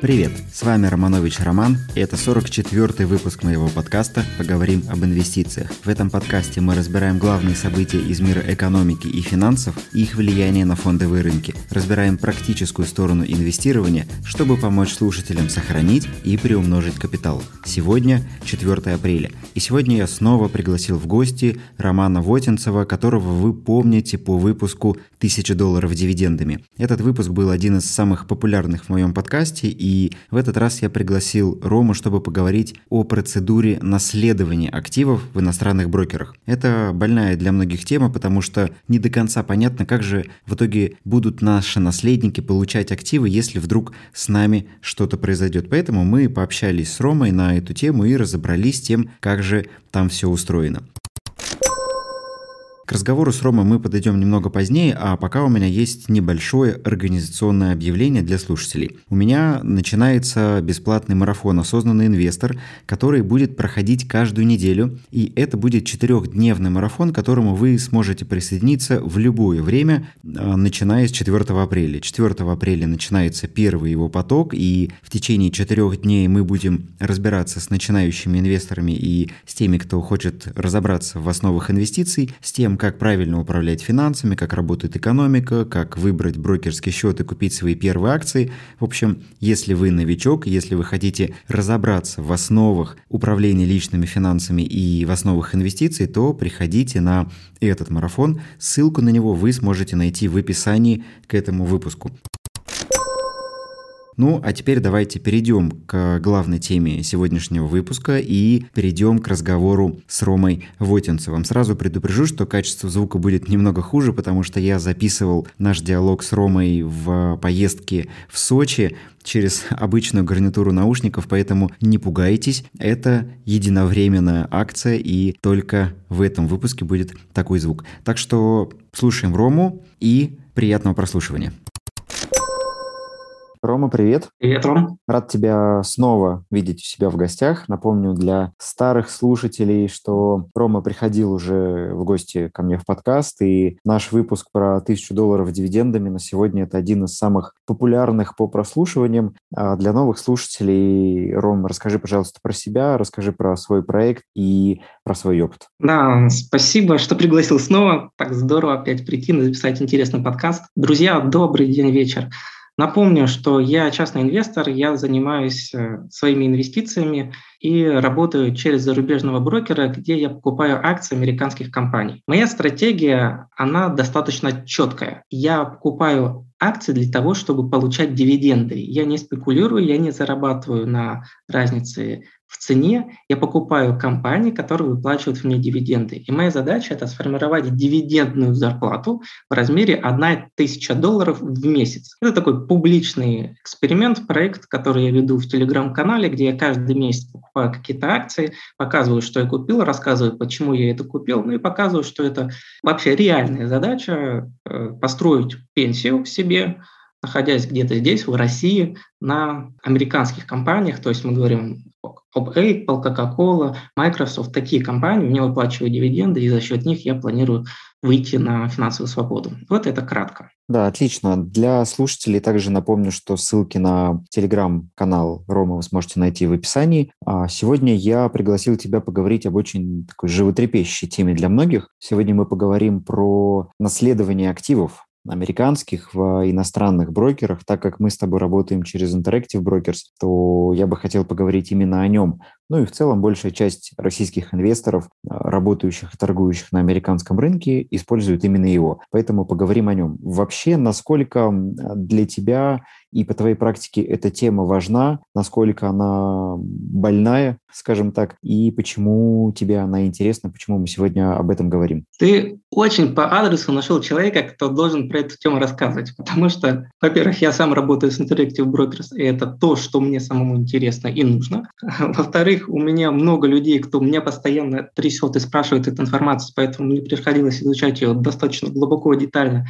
Привет, с вами Романович Роман, и это 44-й выпуск моего подкаста «Поговорим об инвестициях». В этом подкасте мы разбираем главные события из мира экономики и финансов и их влияние на фондовые рынки. Разбираем практическую сторону инвестирования, чтобы помочь слушателям сохранить и приумножить капитал. Сегодня 4 апреля, и сегодня я снова пригласил в гости Романа Вотинцева, которого вы помните по выпуску «1000 долларов дивидендами». Этот выпуск был один из самых популярных в моем подкасте, и и в этот раз я пригласил Рому, чтобы поговорить о процедуре наследования активов в иностранных брокерах. Это больная для многих тема, потому что не до конца понятно, как же в итоге будут наши наследники получать активы, если вдруг с нами что-то произойдет. Поэтому мы пообщались с Ромой на эту тему и разобрались с тем, как же там все устроено. К разговору с Ромой мы подойдем немного позднее, а пока у меня есть небольшое организационное объявление для слушателей. У меня начинается бесплатный марафон «Осознанный инвестор», который будет проходить каждую неделю, и это будет четырехдневный марафон, к которому вы сможете присоединиться в любое время, а, начиная с 4 апреля. 4 апреля начинается первый его поток, и в течение четырех дней мы будем разбираться с начинающими инвесторами и с теми, кто хочет разобраться в основах инвестиций, с тем, как правильно управлять финансами, как работает экономика, как выбрать брокерский счет и купить свои первые акции. В общем, если вы новичок, если вы хотите разобраться в основах управления личными финансами и в основах инвестиций, то приходите на этот марафон. Ссылку на него вы сможете найти в описании к этому выпуску. Ну, а теперь давайте перейдем к главной теме сегодняшнего выпуска и перейдем к разговору с Ромой Вотинцевым. Сразу предупрежу, что качество звука будет немного хуже, потому что я записывал наш диалог с Ромой в поездке в Сочи через обычную гарнитуру наушников, поэтому не пугайтесь, это единовременная акция и только в этом выпуске будет такой звук. Так что слушаем Рому и приятного прослушивания. Рома, привет. Привет, Ром. Рад тебя снова видеть у себя в гостях. Напомню для старых слушателей, что Рома приходил уже в гости ко мне в подкаст, и наш выпуск про тысячу долларов дивидендами на сегодня это один из самых популярных по прослушиваниям. А для новых слушателей, Ром, расскажи, пожалуйста, про себя, расскажи про свой проект и про свой опыт. Да, спасибо, что пригласил снова. Так здорово опять прийти записать интересный подкаст. Друзья, добрый день, вечер. Напомню, что я частный инвестор, я занимаюсь э, своими инвестициями и работаю через зарубежного брокера, где я покупаю акции американских компаний. Моя стратегия, она достаточно четкая. Я покупаю акции для того, чтобы получать дивиденды. Я не спекулирую, я не зарабатываю на разнице в цене, я покупаю компании, которые выплачивают мне дивиденды. И моя задача – это сформировать дивидендную зарплату в размере 1000 долларов в месяц. Это такой публичный эксперимент, проект, который я веду в телеграм-канале, где я каждый месяц покупаю какие-то акции, показываю, что я купил, рассказываю, почему я это купил, ну и показываю, что это вообще реальная задача э, – построить пенсию себе, находясь где-то здесь, в России, на американских компаниях, то есть мы говорим Apple, Coca-Cola, Microsoft, такие компании мне выплачивают дивиденды, и за счет них я планирую выйти на финансовую свободу. Вот это кратко. Да, отлично. Для слушателей также напомню, что ссылки на телеграм-канал Рома вы сможете найти в описании. А сегодня я пригласил тебя поговорить об очень такой животрепещущей теме для многих. Сегодня мы поговорим про наследование активов американских в иностранных брокерах, так как мы с тобой работаем через Interactive Brokers, то я бы хотел поговорить именно о нем. Ну и в целом большая часть российских инвесторов, а, работающих и торгующих на американском рынке, используют именно его. Поэтому поговорим о нем. Вообще, насколько для тебя и по твоей практике эта тема важна, насколько она больная, скажем так, и почему тебе она интересна, почему мы сегодня об этом говорим? Ты очень по адресу нашел человека, кто должен про эту тему рассказывать, потому что, во-первых, я сам работаю с Interactive Brokers, и это то, что мне самому интересно и нужно. Во-вторых, у меня много людей, кто меня постоянно трясет и спрашивает эту информацию, поэтому мне приходилось изучать ее достаточно глубоко и детально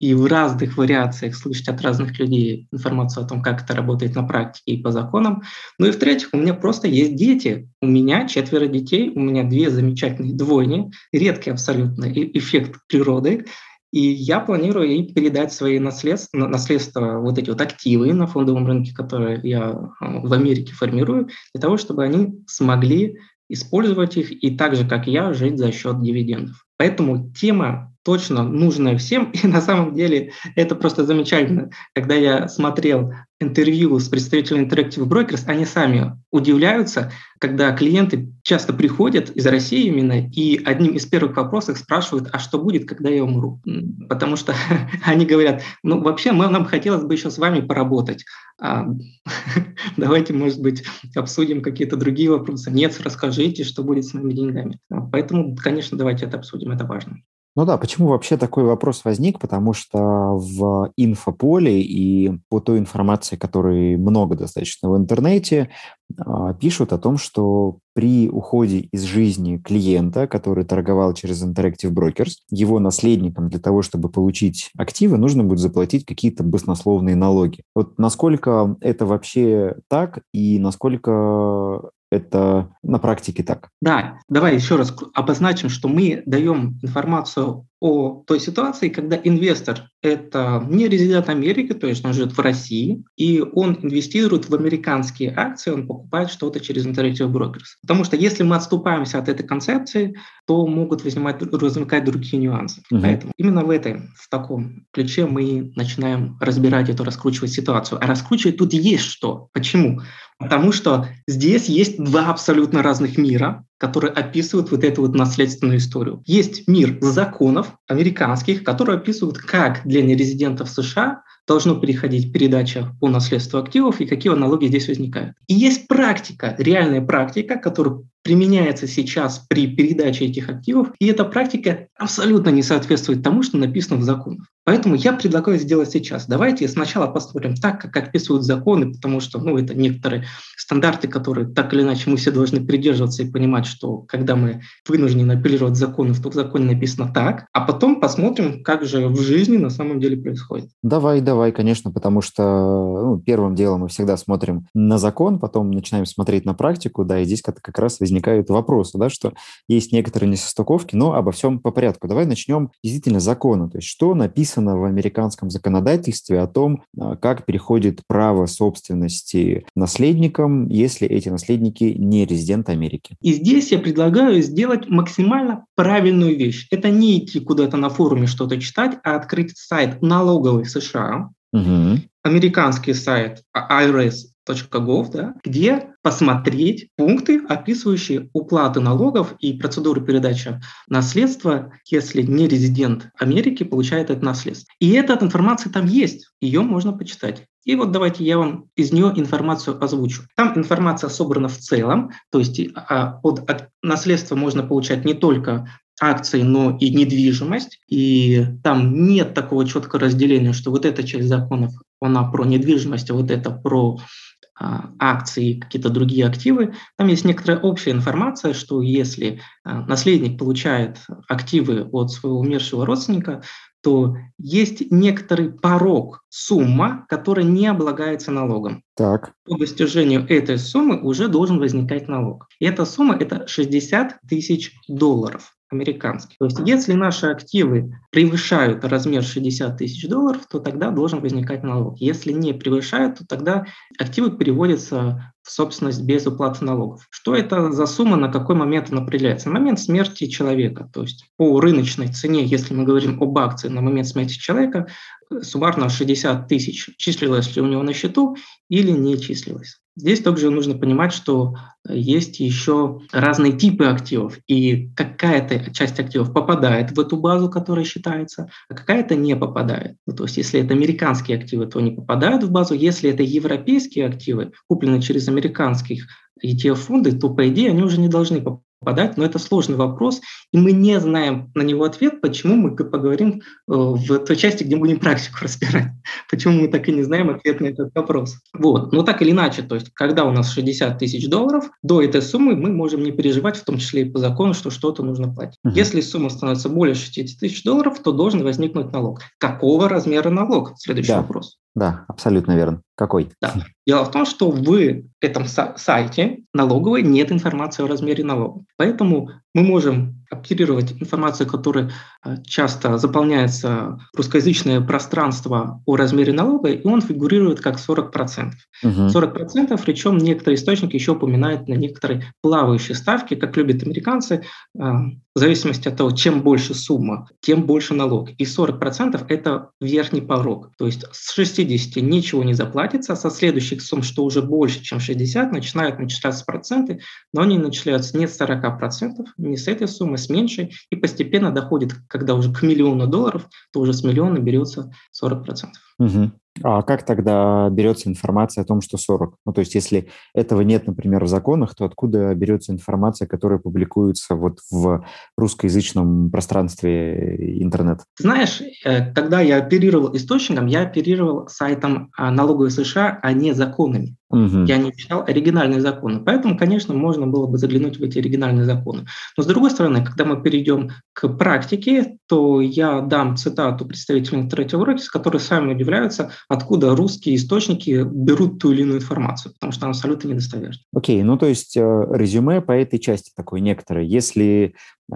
и в разных вариациях слышать от разных людей информацию о том, как это работает на практике и по законам. Ну и в-третьих, у меня просто есть дети. У меня четверо детей, у меня две замечательные двойни, редкий абсолютно эффект природы. И я планирую ей передать свои наследства, наследство, вот эти вот активы на фондовом рынке, которые я а, в Америке формирую, для того, чтобы они смогли использовать их и так же, как я, жить за счет дивидендов. Поэтому тема точно нужная всем, и на самом деле это просто замечательно. Когда я смотрел интервью с представителями Interactive Brokers, они сами удивляются, когда клиенты часто приходят из России именно, и одним из первых вопросов спрашивают, а что будет, когда я умру? Потому что они говорят, ну вообще мы, нам хотелось бы еще с вами поработать. А, давайте, может быть, обсудим какие-то другие вопросы. Нет, расскажите, что будет с моими деньгами. Поэтому, конечно, давайте это обсудим, это важно. Ну да, почему вообще такой вопрос возник? Потому что в инфополе и по той информации, которой много достаточно в интернете, а, пишут о том, что при уходе из жизни клиента, который торговал через Interactive Brokers, его наследникам для того, чтобы получить активы, нужно будет заплатить какие-то баснословные налоги. Вот насколько это вообще так и насколько это на практике так. Да, давай еще раз обозначим, что мы даем информацию о той ситуации, когда инвестор – это не резидент Америки, то есть он живет в России, и он инвестирует в американские акции, он покупает что-то через Interactive Brokers. Потому что если мы отступаемся от этой концепции, то могут возникать, возникать другие нюансы. Угу. Поэтому именно в этой, в таком ключе мы начинаем разбирать эту, раскручивать ситуацию. А раскручивать тут есть что. Почему? Потому что здесь есть два абсолютно разных мира, которые описывают вот эту вот наследственную историю. Есть мир законов американских, которые описывают, как для нерезидентов США должно переходить передача по наследству активов и какие налоги здесь возникают. И есть практика, реальная практика, которая применяется сейчас при передаче этих активов, и эта практика абсолютно не соответствует тому, что написано в законах. Поэтому я предлагаю сделать сейчас. Давайте сначала посмотрим так, как описывают законы, потому что ну, это некоторые стандарты, которые так или иначе мы все должны придерживаться и понимать, что когда мы вынуждены апеллировать законы, то в законе написано так, а потом посмотрим, как же в жизни на самом деле происходит. Давай, давай, конечно, потому что ну, первым делом мы всегда смотрим на закон, потом начинаем смотреть на практику, да, и здесь как, раз возникают вопросы, да, что есть некоторые несостыковки, но обо всем по порядку. Давай начнем действительно с закона, то есть что написано в американском законодательстве о том, а, как переходит право собственности наследникам, если эти наследники не резиденты Америки. И здесь я предлагаю сделать максимально правильную вещь. Это не идти куда-то на форуме что-то читать, а открыть сайт налоговый США, угу. американский сайт IRS gov, да, где посмотреть пункты, описывающие уплаты налогов и процедуры передачи наследства, если не резидент Америки получает это наследство. И эта информация там есть, ее можно почитать. И вот давайте я вам из нее информацию озвучу. Там информация собрана в целом, то есть а, от, от наследства можно получать не только акции, но и недвижимость. И там нет такого четкого разделения, что вот эта часть законов, она про недвижимость, а вот это про а, акции, какие-то другие активы, там есть некоторая общая информация, что если а, наследник получает активы от своего умершего родственника, то есть некоторый порог, сумма, которая не облагается налогом. Так. По достижению этой суммы уже должен возникать налог. И эта сумма – это 60 тысяч долларов американских. То есть если наши активы превышают размер 60 тысяч долларов, то тогда должен возникать налог. Если не превышают, то тогда активы переводятся в собственность без уплаты налогов. Что это за сумма, на какой момент она определяется? На момент смерти человека. То есть по рыночной цене, если мы говорим об акции на момент смерти человека, суммарно 60 тысяч числилось ли у него на счету или не числилось. Здесь также нужно понимать, что есть еще разные типы активов, и какая-то часть активов попадает в эту базу, которая считается, а какая-то не попадает. Ну, то есть если это американские активы, то они попадают в базу, если это европейские активы, купленные через американских ETF-фонды, то, по идее, они уже не должны попадать, но это сложный вопрос, и мы не знаем на него ответ, почему мы поговорим э, в той части, где будем практику разбирать, почему мы так и не знаем ответ на этот вопрос. Вот, но так или иначе, то есть когда у нас 60 тысяч долларов, до этой суммы мы можем не переживать, в том числе и по закону, что что-то нужно платить. Uh-huh. Если сумма становится более 60 тысяч долларов, то должен возникнуть налог. Какого размера налог? Следующий да. вопрос. Да, абсолютно верно. Какой? Да. Дело в том, что в этом сайте налоговой нет информации о размере налога. Поэтому мы можем оперировать информацию, которая э, часто заполняется русскоязычное пространство о размере налога, и он фигурирует как 40%. Угу. 40%, причем некоторые источники еще упоминают на некоторые плавающие ставки, как любят американцы, э, в зависимости от того, чем больше сумма, тем больше налог. И 40% – это верхний порог. То есть с 60 ничего не заплатится, со следующих сумм, что уже больше, чем 60, начинают начисляться проценты, но они начисляются не с 40%, не с этой суммы, с меньшей, и постепенно доходит, когда уже к миллиону долларов, то уже с миллиона берется 40%. Угу. А как тогда берется информация о том, что 40? Ну, то есть, если этого нет, например, в законах, то откуда берется информация, которая публикуется вот в русскоязычном пространстве интернет? Знаешь, э, когда я оперировал источником, я оперировал сайтом а, налоговой США, а не законами. Угу. Я не читал оригинальные законы. Поэтому, конечно, можно было бы заглянуть в эти оригинальные законы. Но, с другой стороны, когда мы перейдем к практике, то я дам цитату представителей третьего урока, которые сами удивляются, откуда русские источники берут ту или иную информацию, потому что она абсолютно недостоверна. Окей, okay, ну то есть э, резюме по этой части такое некоторое. Если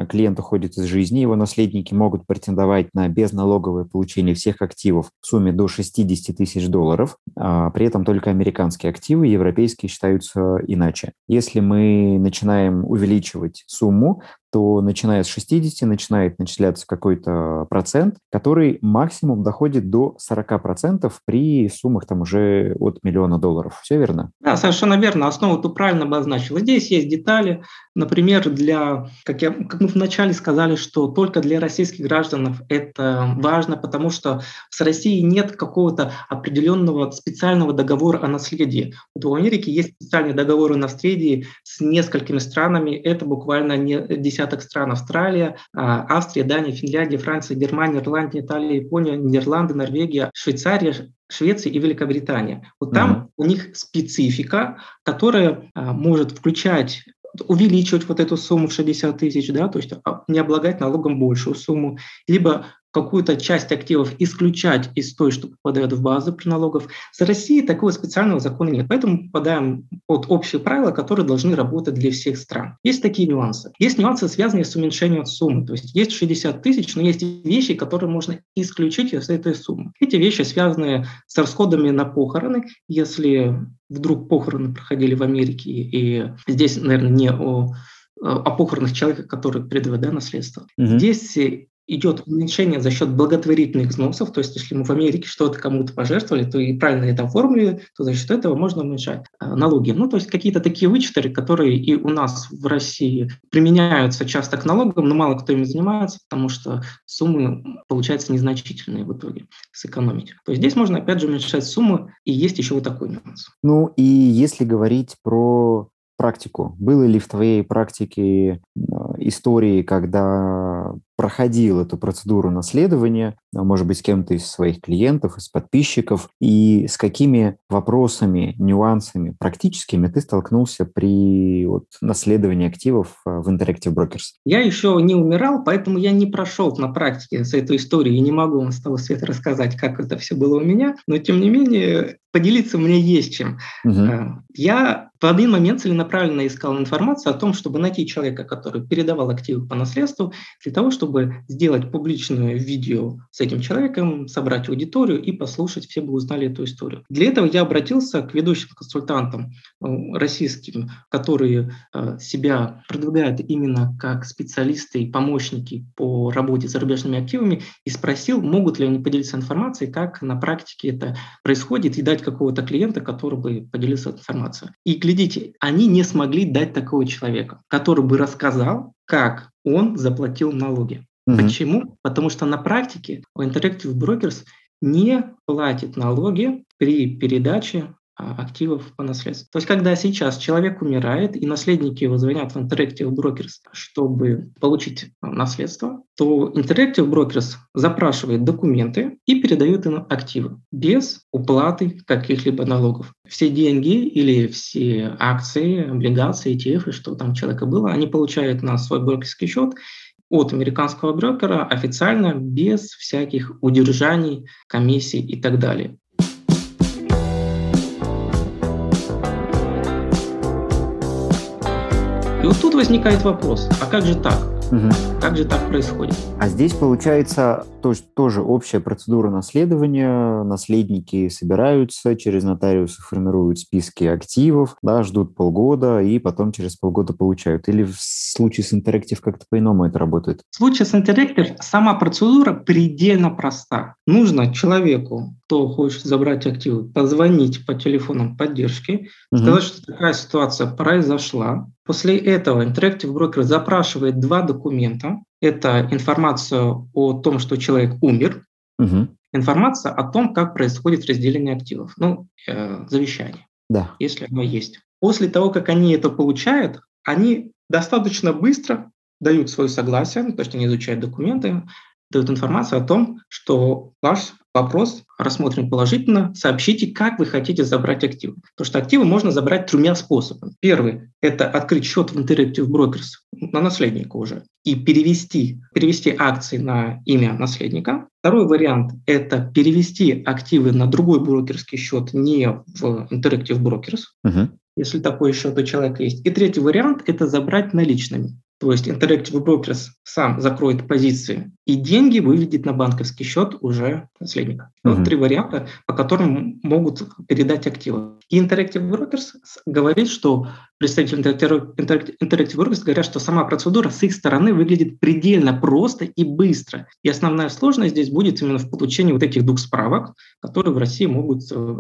клиент уходит из жизни, его наследники могут претендовать на безналоговое получение всех активов в сумме до 60 тысяч долларов, а при этом только американские активы, европейские считаются иначе. Если мы начинаем увеличивать сумму, то начиная с 60 начинает начисляться какой-то процент, который максимум доходит до 40% при суммах там уже от миллиона долларов. Все верно? Да, совершенно верно. Основу ты правильно обозначил. Здесь есть детали. Например, для, как, я, как мы вначале сказали, что только для российских граждан это важно, потому что с Россией нет какого-то определенного специального договора о наследии. Вот в Америке есть специальный договор о наследии с несколькими странами. Это буквально не десяток стран. Австралия, а, Австрия, Дания, Финляндия, Франция, Германия, Ирландия, Италия, Япония, Нидерланды, Норвегия, Швейцария, Швеция и Великобритания. Вот там mm-hmm. у них специфика, которая а, может включать увеличивать вот эту сумму в 60 тысяч, да, то есть а, не облагать налогом большую сумму, либо какую-то часть активов исключать из той, что попадает в базу при налогов. За Россией такого специального закона нет. Поэтому попадаем под общие правила, которые должны работать для всех стран. Есть такие нюансы. Есть нюансы, связанные с уменьшением суммы. То есть есть 60 тысяч, но есть вещи, которые можно исключить из этой суммы. Эти вещи связаны с расходами на похороны. Если вдруг похороны проходили в Америке, и здесь, наверное, не о о похоронах человека, который передает да, наследство. Угу. Здесь идет уменьшение за счет благотворительных взносов, то есть если мы в Америке что-то кому-то пожертвовали, то и правильно это оформили, то за счет этого можно уменьшать э, налоги. Ну, то есть какие-то такие вычеты, которые и у нас в России применяются часто к налогам, но мало кто ими занимается, потому что суммы получаются незначительные в итоге сэкономить. То есть здесь можно опять же уменьшать суммы, и есть еще вот такой нюанс. Ну и если говорить про практику. Было ли в твоей практике э, истории, когда проходил эту процедуру наследования, а, может быть, с кем-то из своих клиентов, из подписчиков, и с какими вопросами, нюансами практическими ты столкнулся при вот, наследовании активов а, в Interactive Brokers? Я еще не умирал, поэтому я не прошел на практике с этой историей и не могу вам с того света рассказать, как это все было у меня, но тем не менее поделиться мне есть чем. Угу. Я в один момент целенаправленно искал информацию о том, чтобы найти человека, который передавал активы по наследству, для того, чтобы чтобы сделать публичное видео с этим человеком, собрать аудиторию и послушать, все бы узнали эту историю. Для этого я обратился к ведущим консультантам э, российским, которые э, себя продвигают именно как специалисты и помощники по работе с зарубежными активами, и спросил, могут ли они поделиться информацией, как на практике это происходит, и дать какого-то клиента, который бы поделился информацией. И глядите, они не смогли дать такого человека, который бы рассказал, как он заплатил налоги. Угу. Почему? Потому что на практике Interactive Brokers не платит налоги при передаче активов по наследству. То есть, когда сейчас человек умирает, и наследники его звонят в Interactive Brokers, чтобы получить наследство, то Interactive Brokers запрашивает документы и передает им активы без уплаты каких-либо налогов. Все деньги или все акции, облигации, ETF, что там человека было, они получают на свой брокерский счет от американского брокера официально, без всяких удержаний, комиссий и так далее. И вот тут возникает вопрос, а как же так? Угу. Как же так происходит? А здесь получается то, тоже общая процедура наследования. Наследники собираются, через нотариусы формируют списки активов, да, ждут полгода и потом через полгода получают. Или в случае с Interactive как-то по-иному это работает? В случае с Interactive сама процедура предельно проста. Нужно человеку, кто хочет забрать активы, позвонить по телефонам поддержки, угу. сказать, что такая ситуация произошла, После этого Interactive Broker запрашивает два документа. Это информация о том, что человек умер, угу. информация о том, как происходит разделение активов, ну, э, завещание, да. если оно есть. После того, как они это получают, они достаточно быстро дают свое согласие, то есть они изучают документы, дают информацию о том, что ваш вопрос рассмотрен положительно, сообщите, как вы хотите забрать активы. Потому что активы можно забрать тремя способами. Первый – это открыть счет в Interactive Brokers на наследника уже и перевести, перевести акции на имя наследника. Второй вариант – это перевести активы на другой брокерский счет не в Interactive Brokers, uh-huh. Если такой счет у человека есть. И третий вариант – это забрать наличными. То есть Interactive Brokers сам закроет позиции, и деньги выведет на банковский счет уже наследника. Uh-huh. Вот три варианта, по которым могут передать активы. И Interactive Brokers говорит, что представители Interactive Brokers говорят, что сама процедура с их стороны выглядит предельно просто и быстро. И основная сложность здесь будет именно в получении вот этих двух справок, которые в России могут э,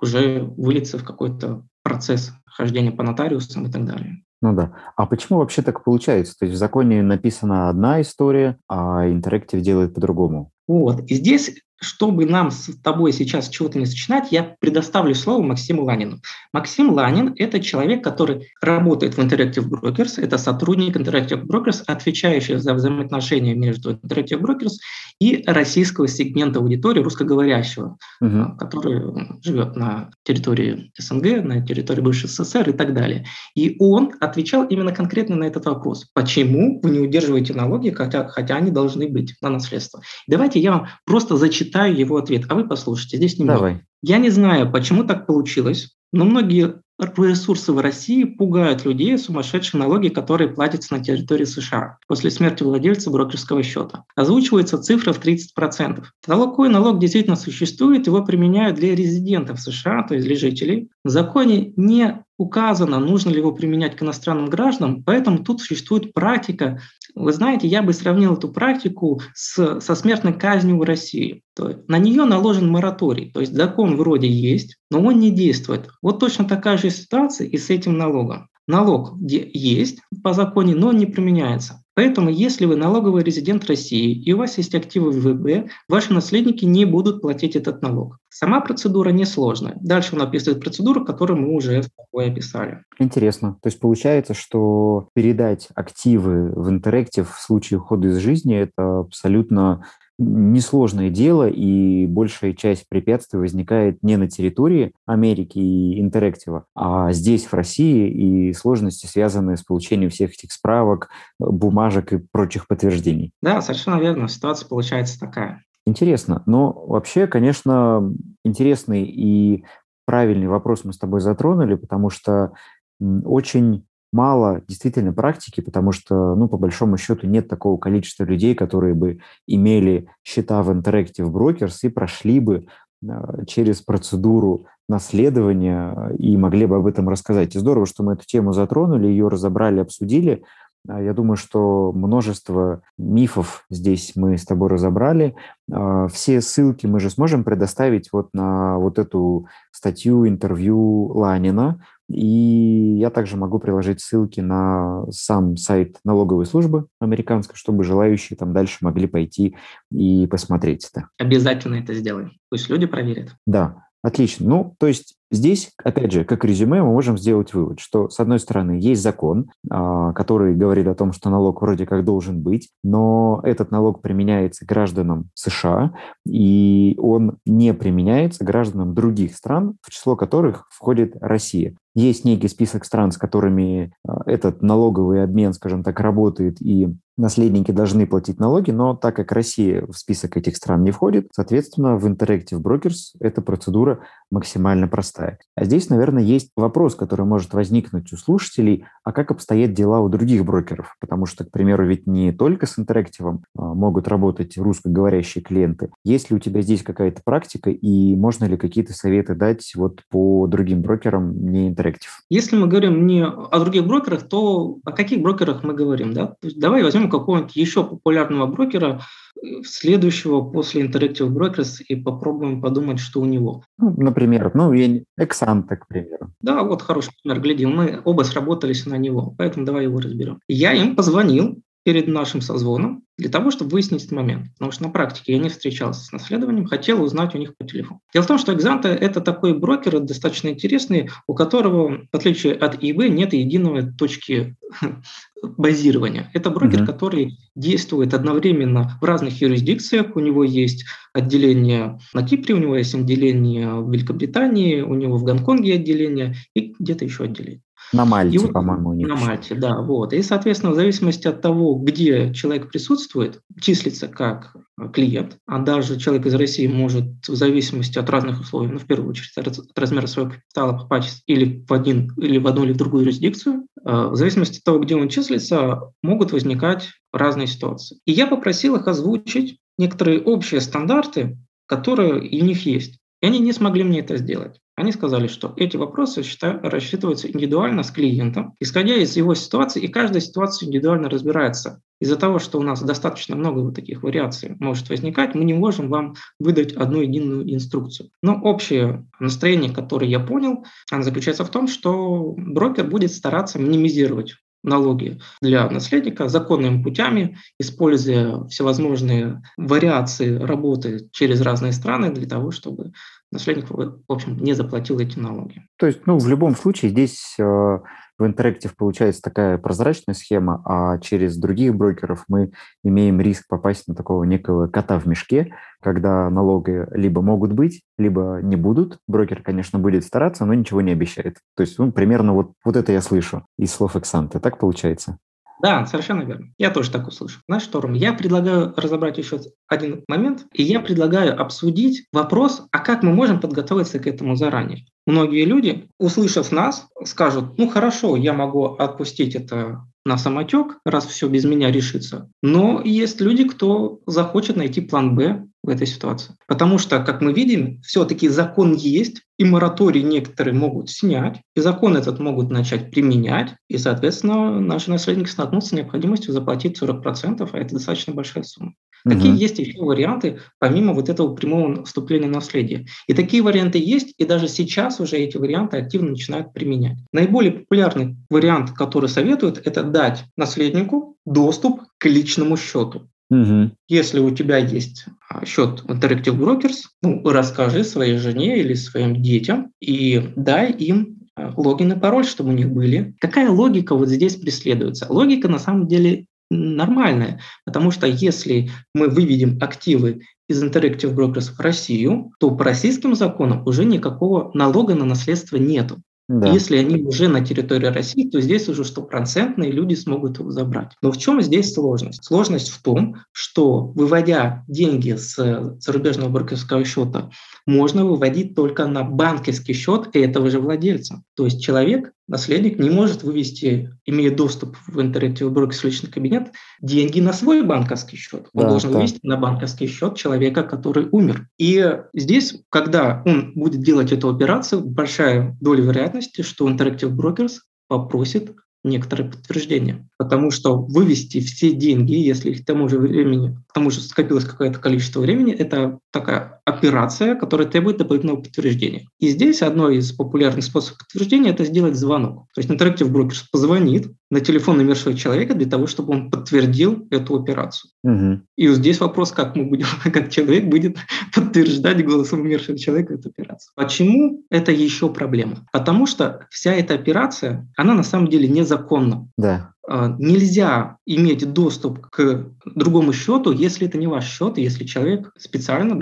уже вылиться в какой-то процесс хождения по нотариусам и так далее. Ну да. А почему вообще так получается? То есть в законе написана одна история, а интерактив делает по-другому. Вот. И здесь чтобы нам с тобой сейчас чего-то не сочинать, я предоставлю слово Максиму Ланину. Максим Ланин – это человек, который работает в Interactive Brokers, это сотрудник Interactive Brokers, отвечающий за взаимоотношения между Interactive Brokers и российского сегмента аудитории русскоговорящего, угу. который живет на территории СНГ, на территории бывшей СССР и так далее. И он отвечал именно конкретно на этот вопрос. Почему вы не удерживаете налоги, хотя, хотя они должны быть на наследство? Давайте я вам просто зачитаю читаю его ответ, а вы послушайте, здесь немного. Давай. Я не знаю, почему так получилось, но многие ресурсы в России пугают людей сумасшедшие налоги, которые платятся на территории США после смерти владельца брокерского счета. Озвучивается цифра в 30%. Такой налог действительно существует, его применяют для резидентов США, то есть для жителей. В законе не указано, нужно ли его применять к иностранным гражданам, поэтому тут существует практика. Вы знаете, я бы сравнил эту практику с, со смертной казнью в России. То есть на нее наложен мораторий, то есть закон вроде есть, но он не действует. Вот точно такая же ситуация и с этим налогом. Налог есть по законе, но он не применяется. Поэтому, если вы налоговый резидент России и у вас есть активы в ВБ, ваши наследники не будут платить этот налог. Сама процедура несложная. Дальше он описывает процедуру, которую мы уже в такой описали. Интересно. То есть получается, что передать активы в интерактив в случае ухода из жизни – это абсолютно несложное дело, и большая часть препятствий возникает не на территории Америки и интерактива, а здесь, в России, и сложности, связанные с получением всех этих справок, бумажек и прочих подтверждений. Да, совершенно верно. Ситуация получается такая. Интересно. Но вообще, конечно, интересный и правильный вопрос мы с тобой затронули, потому что очень мало действительно практики, потому что, ну, по большому счету, нет такого количества людей, которые бы имели счета в Interactive Brokers и прошли бы а, через процедуру наследования и могли бы об этом рассказать. И здорово, что мы эту тему затронули, ее разобрали, обсудили. А, я думаю, что множество мифов здесь мы с тобой разобрали. А, все ссылки мы же сможем предоставить вот на вот эту статью, интервью Ланина. И я также могу приложить ссылки на сам сайт налоговой службы американской, чтобы желающие там дальше могли пойти и посмотреть это. Обязательно это сделаем. Пусть люди проверят. Да, Отлично. Ну, то есть здесь, опять же, как резюме, мы можем сделать вывод, что, с одной стороны, есть закон, а, который говорит о том, что налог вроде как должен быть, но этот налог применяется гражданам США, и он не применяется гражданам других стран, в число которых входит Россия. Есть некий список стран, с которыми а, этот налоговый обмен, скажем так, работает и наследники должны платить налоги, но так как Россия в список этих стран не входит, соответственно, в Interactive Brokers эта процедура максимально простая. А здесь, наверное, есть вопрос, который может возникнуть у слушателей, а как обстоят дела у других брокеров? Потому что, к примеру, ведь не только с Interactive а, могут работать русскоговорящие клиенты. Есть ли у тебя здесь какая-то практика и можно ли какие-то советы дать вот по другим брокерам не Interactive? Если мы говорим не о других брокерах, то о каких брокерах мы говорим? Да? давай возьмем какого-нибудь еще популярного брокера, э, следующего после Interactive Brokers и попробуем подумать, что у него. Ну, например, ну, Exante, к примеру. Да, вот хороший пример, гляди, мы оба сработались на него, поэтому давай его разберем. Я им позвонил перед нашим созвоном для того, чтобы выяснить этот момент. Потому что на практике я не встречался с наследованием, хотел узнать у них по телефону. Дело в том, что Exante – это такой брокер достаточно интересный, у которого, в отличие от ИБ, нет единой точки базирования. Это брокер, uh-huh. который действует одновременно в разных юрисдикциях. У него есть отделение на Кипре, у него есть отделение в Великобритании, у него в Гонконге отделение и где-то еще отделение. На Мальте, вот, по-моему, у них. На Мальте, да. Вот. И, соответственно, в зависимости от того, где человек присутствует, числится как клиент, а даже человек из России может в зависимости от разных условий, ну, в первую очередь, от размера своего капитала попасть или в, один, или в одну или в другую юрисдикцию, э, в зависимости от того, где он числится, могут возникать разные ситуации. И я попросил их озвучить некоторые общие стандарты, которые у них есть. И они не смогли мне это сделать. Они сказали, что эти вопросы рассчитываются индивидуально с клиентом, исходя из его ситуации, и каждая ситуация индивидуально разбирается. Из-за того, что у нас достаточно много вот таких вариаций может возникать, мы не можем вам выдать одну единую инструкцию. Но общее настроение, которое я понял, оно заключается в том, что брокер будет стараться минимизировать налоги для наследника законными путями, используя всевозможные вариации работы через разные страны для того, чтобы наследник, в общем, не заплатил эти налоги. То есть, ну, в любом случае здесь э, в Interactive получается такая прозрачная схема, а через других брокеров мы имеем риск попасть на такого некого кота в мешке, когда налоги либо могут быть, либо не будут. Брокер, конечно, будет стараться, но ничего не обещает. То есть, ну, примерно вот, вот это я слышу из слов Эксанта. Так получается? Да, совершенно верно. Я тоже так услышал. Знаешь что, Ром, я предлагаю разобрать еще один момент, и я предлагаю обсудить вопрос, а как мы можем подготовиться к этому заранее. Многие люди, услышав нас, скажут, ну хорошо, я могу отпустить это на самотек, раз все без меня решится. Но есть люди, кто захочет найти план «Б», в этой ситуации. Потому что, как мы видим, все-таки закон есть, и мораторий некоторые могут снять, и закон этот могут начать применять, и, соответственно, наши наследники столкнутся с необходимостью заплатить 40%, а это достаточно большая сумма. Угу. Такие есть еще варианты, помимо вот этого прямого вступления наследия. И такие варианты есть, и даже сейчас уже эти варианты активно начинают применять. Наиболее популярный вариант, который советуют, это дать наследнику доступ к личному счету. Угу. Если у тебя есть а, счет в Interactive Brokers, ну, расскажи своей жене или своим детям и дай им а, логин и пароль, чтобы у них были. Какая логика вот здесь преследуется? Логика на самом деле нормальная, потому что если мы выведем активы из Interactive Brokers в Россию, то по российским законам уже никакого налога на наследство нету. Да. Если они уже на территории России, то здесь уже стопроцентные люди смогут его забрать. Но в чем здесь сложность? Сложность в том, что выводя деньги с зарубежного брокерского счета, можно выводить только на банковский счет этого же владельца. То есть человек наследник не может вывести, имея доступ в Interactive Brokers личный кабинет, деньги на свой банковский счет. Он да, должен да. вывести на банковский счет человека, который умер. И здесь, когда он будет делать эту операцию, большая доля вероятности, что Interactive Brokers попросит некоторые подтверждения. Потому что вывести все деньги, если к тому же времени, к тому же скопилось какое-то количество времени, это такая операция, которая требует дополнительного подтверждения. И здесь одно из популярных способов подтверждения – это сделать звонок. То есть Interactive Brokers позвонит на телефон умершего человека для того, чтобы он подтвердил эту операцию. Угу. И вот здесь вопрос, как мы будем, как человек будет подтверждать голосом умершего человека эту операцию. Почему это еще проблема? Потому что вся эта операция, она на самом деле незаконна. Да. А, нельзя иметь доступ к другому счету, если это не ваш счет, если человек специально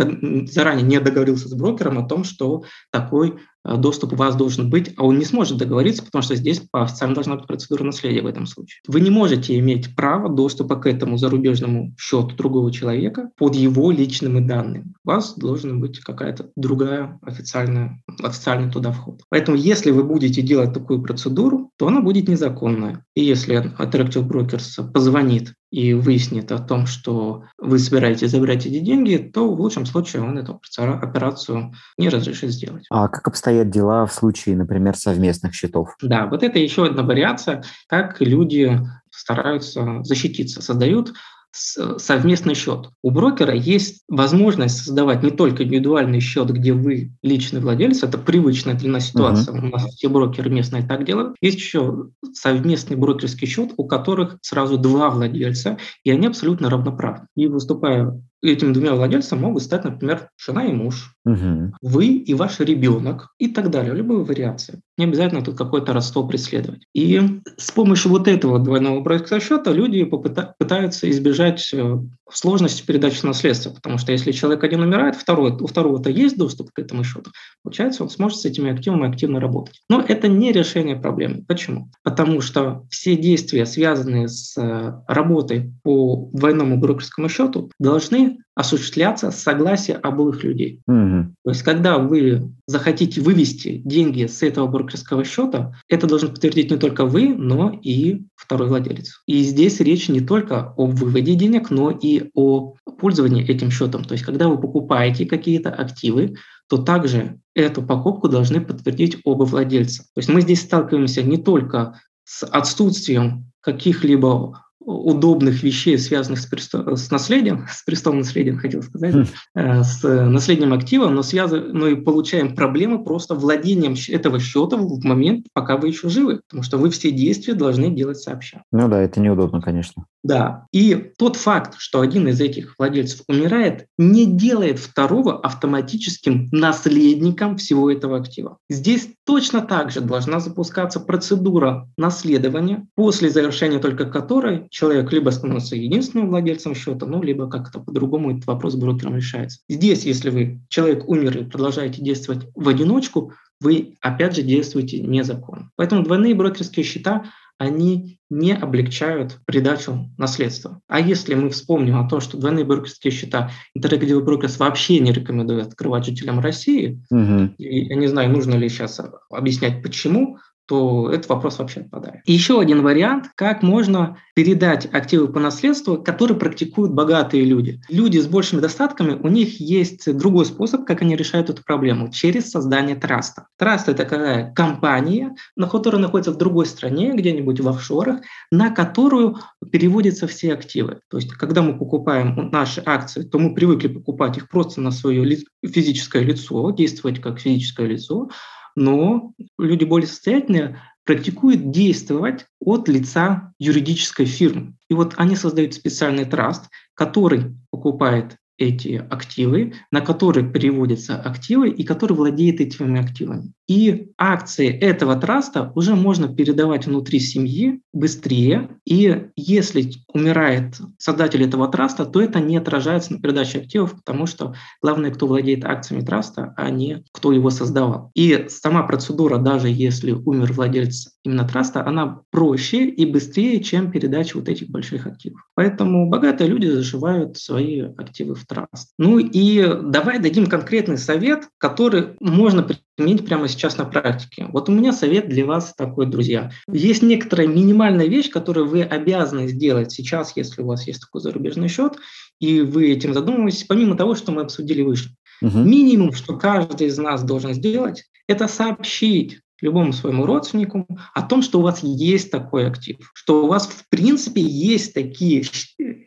заранее не договорился с брокером о том, что такой Э, доступ у вас должен быть, а он не сможет договориться, потому что здесь по официально должна быть процедура наследия в этом случае. Вы не можете иметь право доступа к этому зарубежному счету другого человека под его личными данными. У вас должна быть какая-то другая официальная, официальный туда вход. Поэтому если вы будете делать такую процедуру, то она будет незаконная. И если Interactive Brokers позвонит и выяснит о том, что вы собираетесь забрать эти деньги, то в лучшем случае он эту операцию не разрешит сделать. А как обстоят дела в случае, например, совместных счетов? Да, вот это еще одна вариация, как люди стараются защититься, создают совместный счет. У брокера есть возможность создавать не только индивидуальный счет, где вы личный владелец, это привычная для нас ситуация, uh-huh. у нас все брокеры местные так делают. Есть еще совместный брокерский счет, у которых сразу два владельца, и они абсолютно равноправны. И выступая этими двумя владельцами могут стать, например, жена и муж, угу. вы и ваш ребенок и так далее, любые вариации. Не обязательно тут какое-то родство преследовать. И с помощью вот этого двойного брокерского счета люди пытаются избежать э, сложности передачи наследства, потому что если человек один умирает, второй, у второго-то есть доступ к этому счету, получается, он сможет с этими активами активно работать. Но это не решение проблемы. Почему? Потому что все действия, связанные с э, работой по двойному брокерскому счету, должны осуществляться с согласия обоих людей. Угу. То есть, когда вы захотите вывести деньги с этого брокерского счета, это должен подтвердить не только вы, но и второй владелец. И здесь речь не только о выводе денег, но и о пользовании этим счетом. То есть, когда вы покупаете какие-то активы, то также эту покупку должны подтвердить оба владельца. То есть мы здесь сталкиваемся не только с отсутствием каких-либо удобных вещей, связанных с, престо... с наследием, с престолом наследием, хотел сказать, э, с наследием актива, но, связан... но и получаем проблемы просто владением этого счета в момент, пока вы еще живы, потому что вы все действия должны делать сообща. Ну да, это неудобно, конечно. Да, и тот факт, что один из этих владельцев умирает, не делает второго автоматическим наследником всего этого актива. Здесь точно так же должна запускаться процедура наследования, после завершения только которой человек либо становится единственным владельцем счета, ну, либо как-то по-другому этот вопрос брокером решается. Здесь, если вы, человек умер и продолжаете действовать в одиночку, вы, опять же, действуете незаконно. Поэтому двойные брокерские счета, они не облегчают придачу наследства. А если мы вспомним о том, что двойные брокерские счета Interactive Brokers вообще не рекомендует открывать жителям России, угу. и я не знаю, нужно ли сейчас объяснять почему, то этот вопрос вообще отпадает. Еще один вариант, как можно передать активы по наследству, которые практикуют богатые люди. Люди с большими достатками, у них есть другой способ, как они решают эту проблему, через создание траста. Траст – это такая компания, на которая находится в другой стране, где-нибудь в офшорах, на которую переводятся все активы. То есть, когда мы покупаем наши акции, то мы привыкли покупать их просто на свое физическое лицо, действовать как физическое лицо, но люди более состоятельные практикуют действовать от лица юридической фирмы. И вот они создают специальный траст, который покупает эти активы, на которые переводятся активы и который владеет этими активами. И акции этого траста уже можно передавать внутри семьи быстрее. И если умирает создатель этого траста, то это не отражается на передаче активов, потому что главное, кто владеет акциями траста, а не кто его создавал. И сама процедура, даже если умер владелец именно траста, она проще и быстрее, чем передача вот этих больших активов. Поэтому богатые люди зашивают свои активы в траст. Ну и давай дадим конкретный совет, который можно применить прямо сейчас на практике. Вот у меня совет для вас такой, друзья. Есть некоторая минимальная вещь, которую вы обязаны сделать сейчас, если у вас есть такой зарубежный счет, и вы этим задумываетесь, помимо того, что мы обсудили выше. Угу. Минимум, что каждый из нас должен сделать, это сообщить любому своему родственнику о том, что у вас есть такой актив, что у вас в принципе есть такие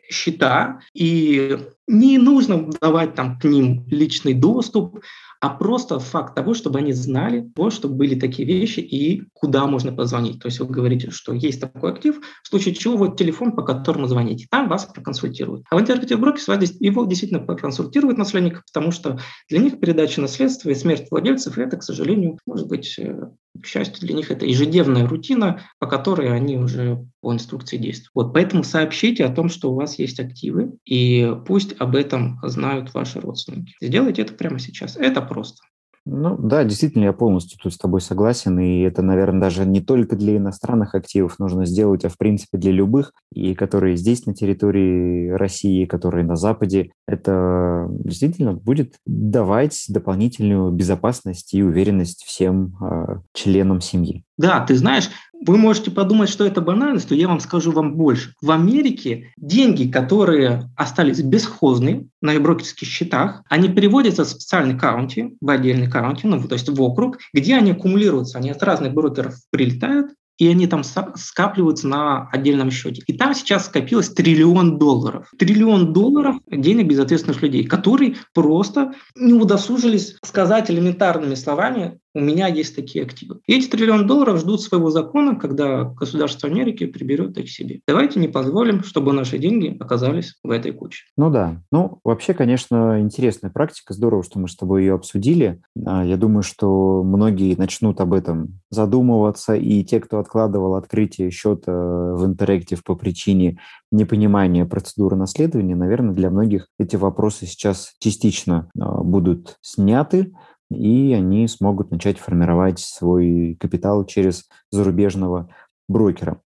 счета, и не нужно давать там к ним личный доступ, а просто факт того, чтобы они знали, то, что были такие вещи и куда можно позвонить. То есть вы говорите, что есть такой актив, в случае чего вот телефон, по которому звоните, там вас проконсультируют. А в интерактив брокерс его действительно проконсультирует наследник, потому что для них передача наследства и смерть владельцев – это, к сожалению, может быть, э, К счастью, для них это ежедневная рутина, по которой они уже по инструкции действуют. Вот, поэтому сообщите о том, что у вас есть активы, и пусть об этом знают ваши родственники. Сделайте это прямо сейчас. Это просто. Ну да, действительно, я полностью тут с тобой согласен, и это, наверное, даже не только для иностранных активов нужно сделать, а в принципе для любых, и которые здесь на территории России, которые на Западе, это действительно будет давать дополнительную безопасность и уверенность всем э, членам семьи. Да, ты знаешь, вы можете подумать, что это банальность, но я вам скажу вам больше. В Америке деньги, которые остались бесхозны на брокерских счетах, они переводятся в специальный каунти, в отдельный каунти, ну, то есть в округ, где они аккумулируются. Они от разных брокеров прилетают, и они там скапливаются на отдельном счете. И там сейчас скопилось триллион долларов. Триллион долларов денег безответственных людей, которые просто не удосужились сказать элементарными словами, у меня есть такие активы. И эти триллион долларов ждут своего закона, когда государство Америки приберет их себе. Давайте не позволим, чтобы наши деньги оказались в этой куче. Ну да. Ну, вообще, конечно, интересная практика. Здорово, что мы с тобой ее обсудили. А, я думаю, что многие начнут об этом задумываться, и те, кто откладывал открытие счета в Interactive по причине непонимания процедуры наследования, наверное, для многих эти вопросы сейчас частично а, будут сняты, и они смогут начать формировать свой капитал через зарубежного брокера.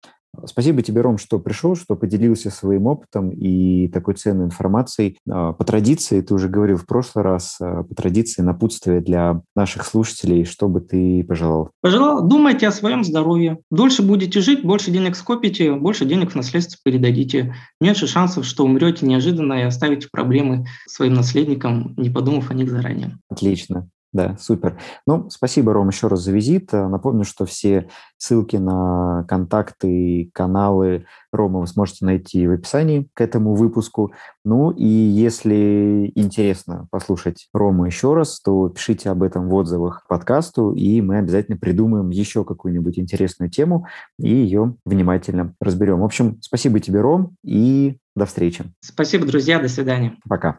Спасибо тебе, Ром, что пришел, что поделился своим опытом и такой ценной информацией. А, по традиции, ты уже говорил в прошлый раз, а, по традиции напутствие для наших слушателей, что бы ты пожелал? Пожелал, думайте о своем здоровье. Дольше будете жить, больше денег скопите, больше денег в наследство передадите. Меньше шансов, что умрете неожиданно и оставите проблемы своим наследникам, не подумав о них заранее. Отлично. Да, супер. Ну, спасибо, Ром, еще раз за визит. Э, напомню, что все ссылки на контакты и каналы Рома вы сможете найти в описании к этому выпуску. Ну и если интересно послушать Рома еще раз, то пишите об этом в отзывах к подкасту, и мы обязательно придумаем еще какую-нибудь интересную тему и ее внимательно разберем. В общем, спасибо тебе, Ром, и до встречи. Спасибо, друзья. До свидания. Пока.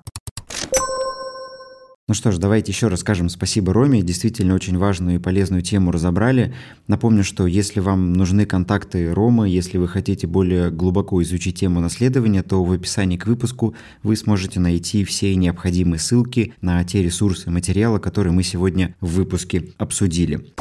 Ну что ж, давайте еще раз скажем спасибо Роме. Действительно очень важную и полезную тему разобрали. Напомню, что если вам нужны контакты Ромы, если вы хотите более глубоко изучить тему наследования, то в описании к выпуску вы сможете найти все необходимые ссылки на те ресурсы материала, которые мы сегодня в выпуске обсудили.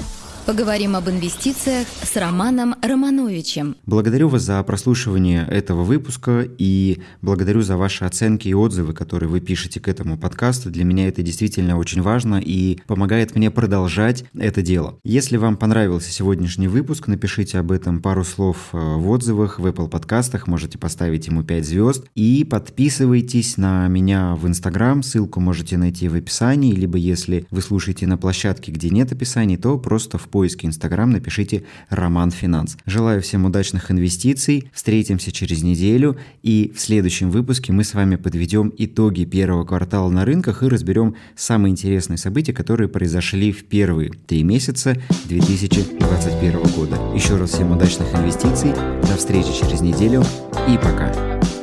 Поговорим об инвестициях с Романом Романовичем. Благодарю вас за прослушивание этого выпуска и благодарю за ваши оценки и отзывы, которые вы пишете к этому подкасту. Для меня это действительно очень важно и помогает мне продолжать это дело. Если вам понравился сегодняшний выпуск, напишите об этом пару слов э, в отзывах в Apple подкастах, можете поставить ему 5 звезд и подписывайтесь на меня в Instagram, ссылку можете найти в описании, либо если вы слушаете на площадке, где нет описаний, то просто в поиске Инстаграм напишите «Роман Финанс». Желаю всем удачных инвестиций, встретимся через неделю, и в следующем выпуске мы с вами подведем итоги первого квартала на рынках и разберем самые интересные события, которые произошли в первые три месяца 2021 года. Еще раз всем удачных инвестиций, до встречи через неделю и пока!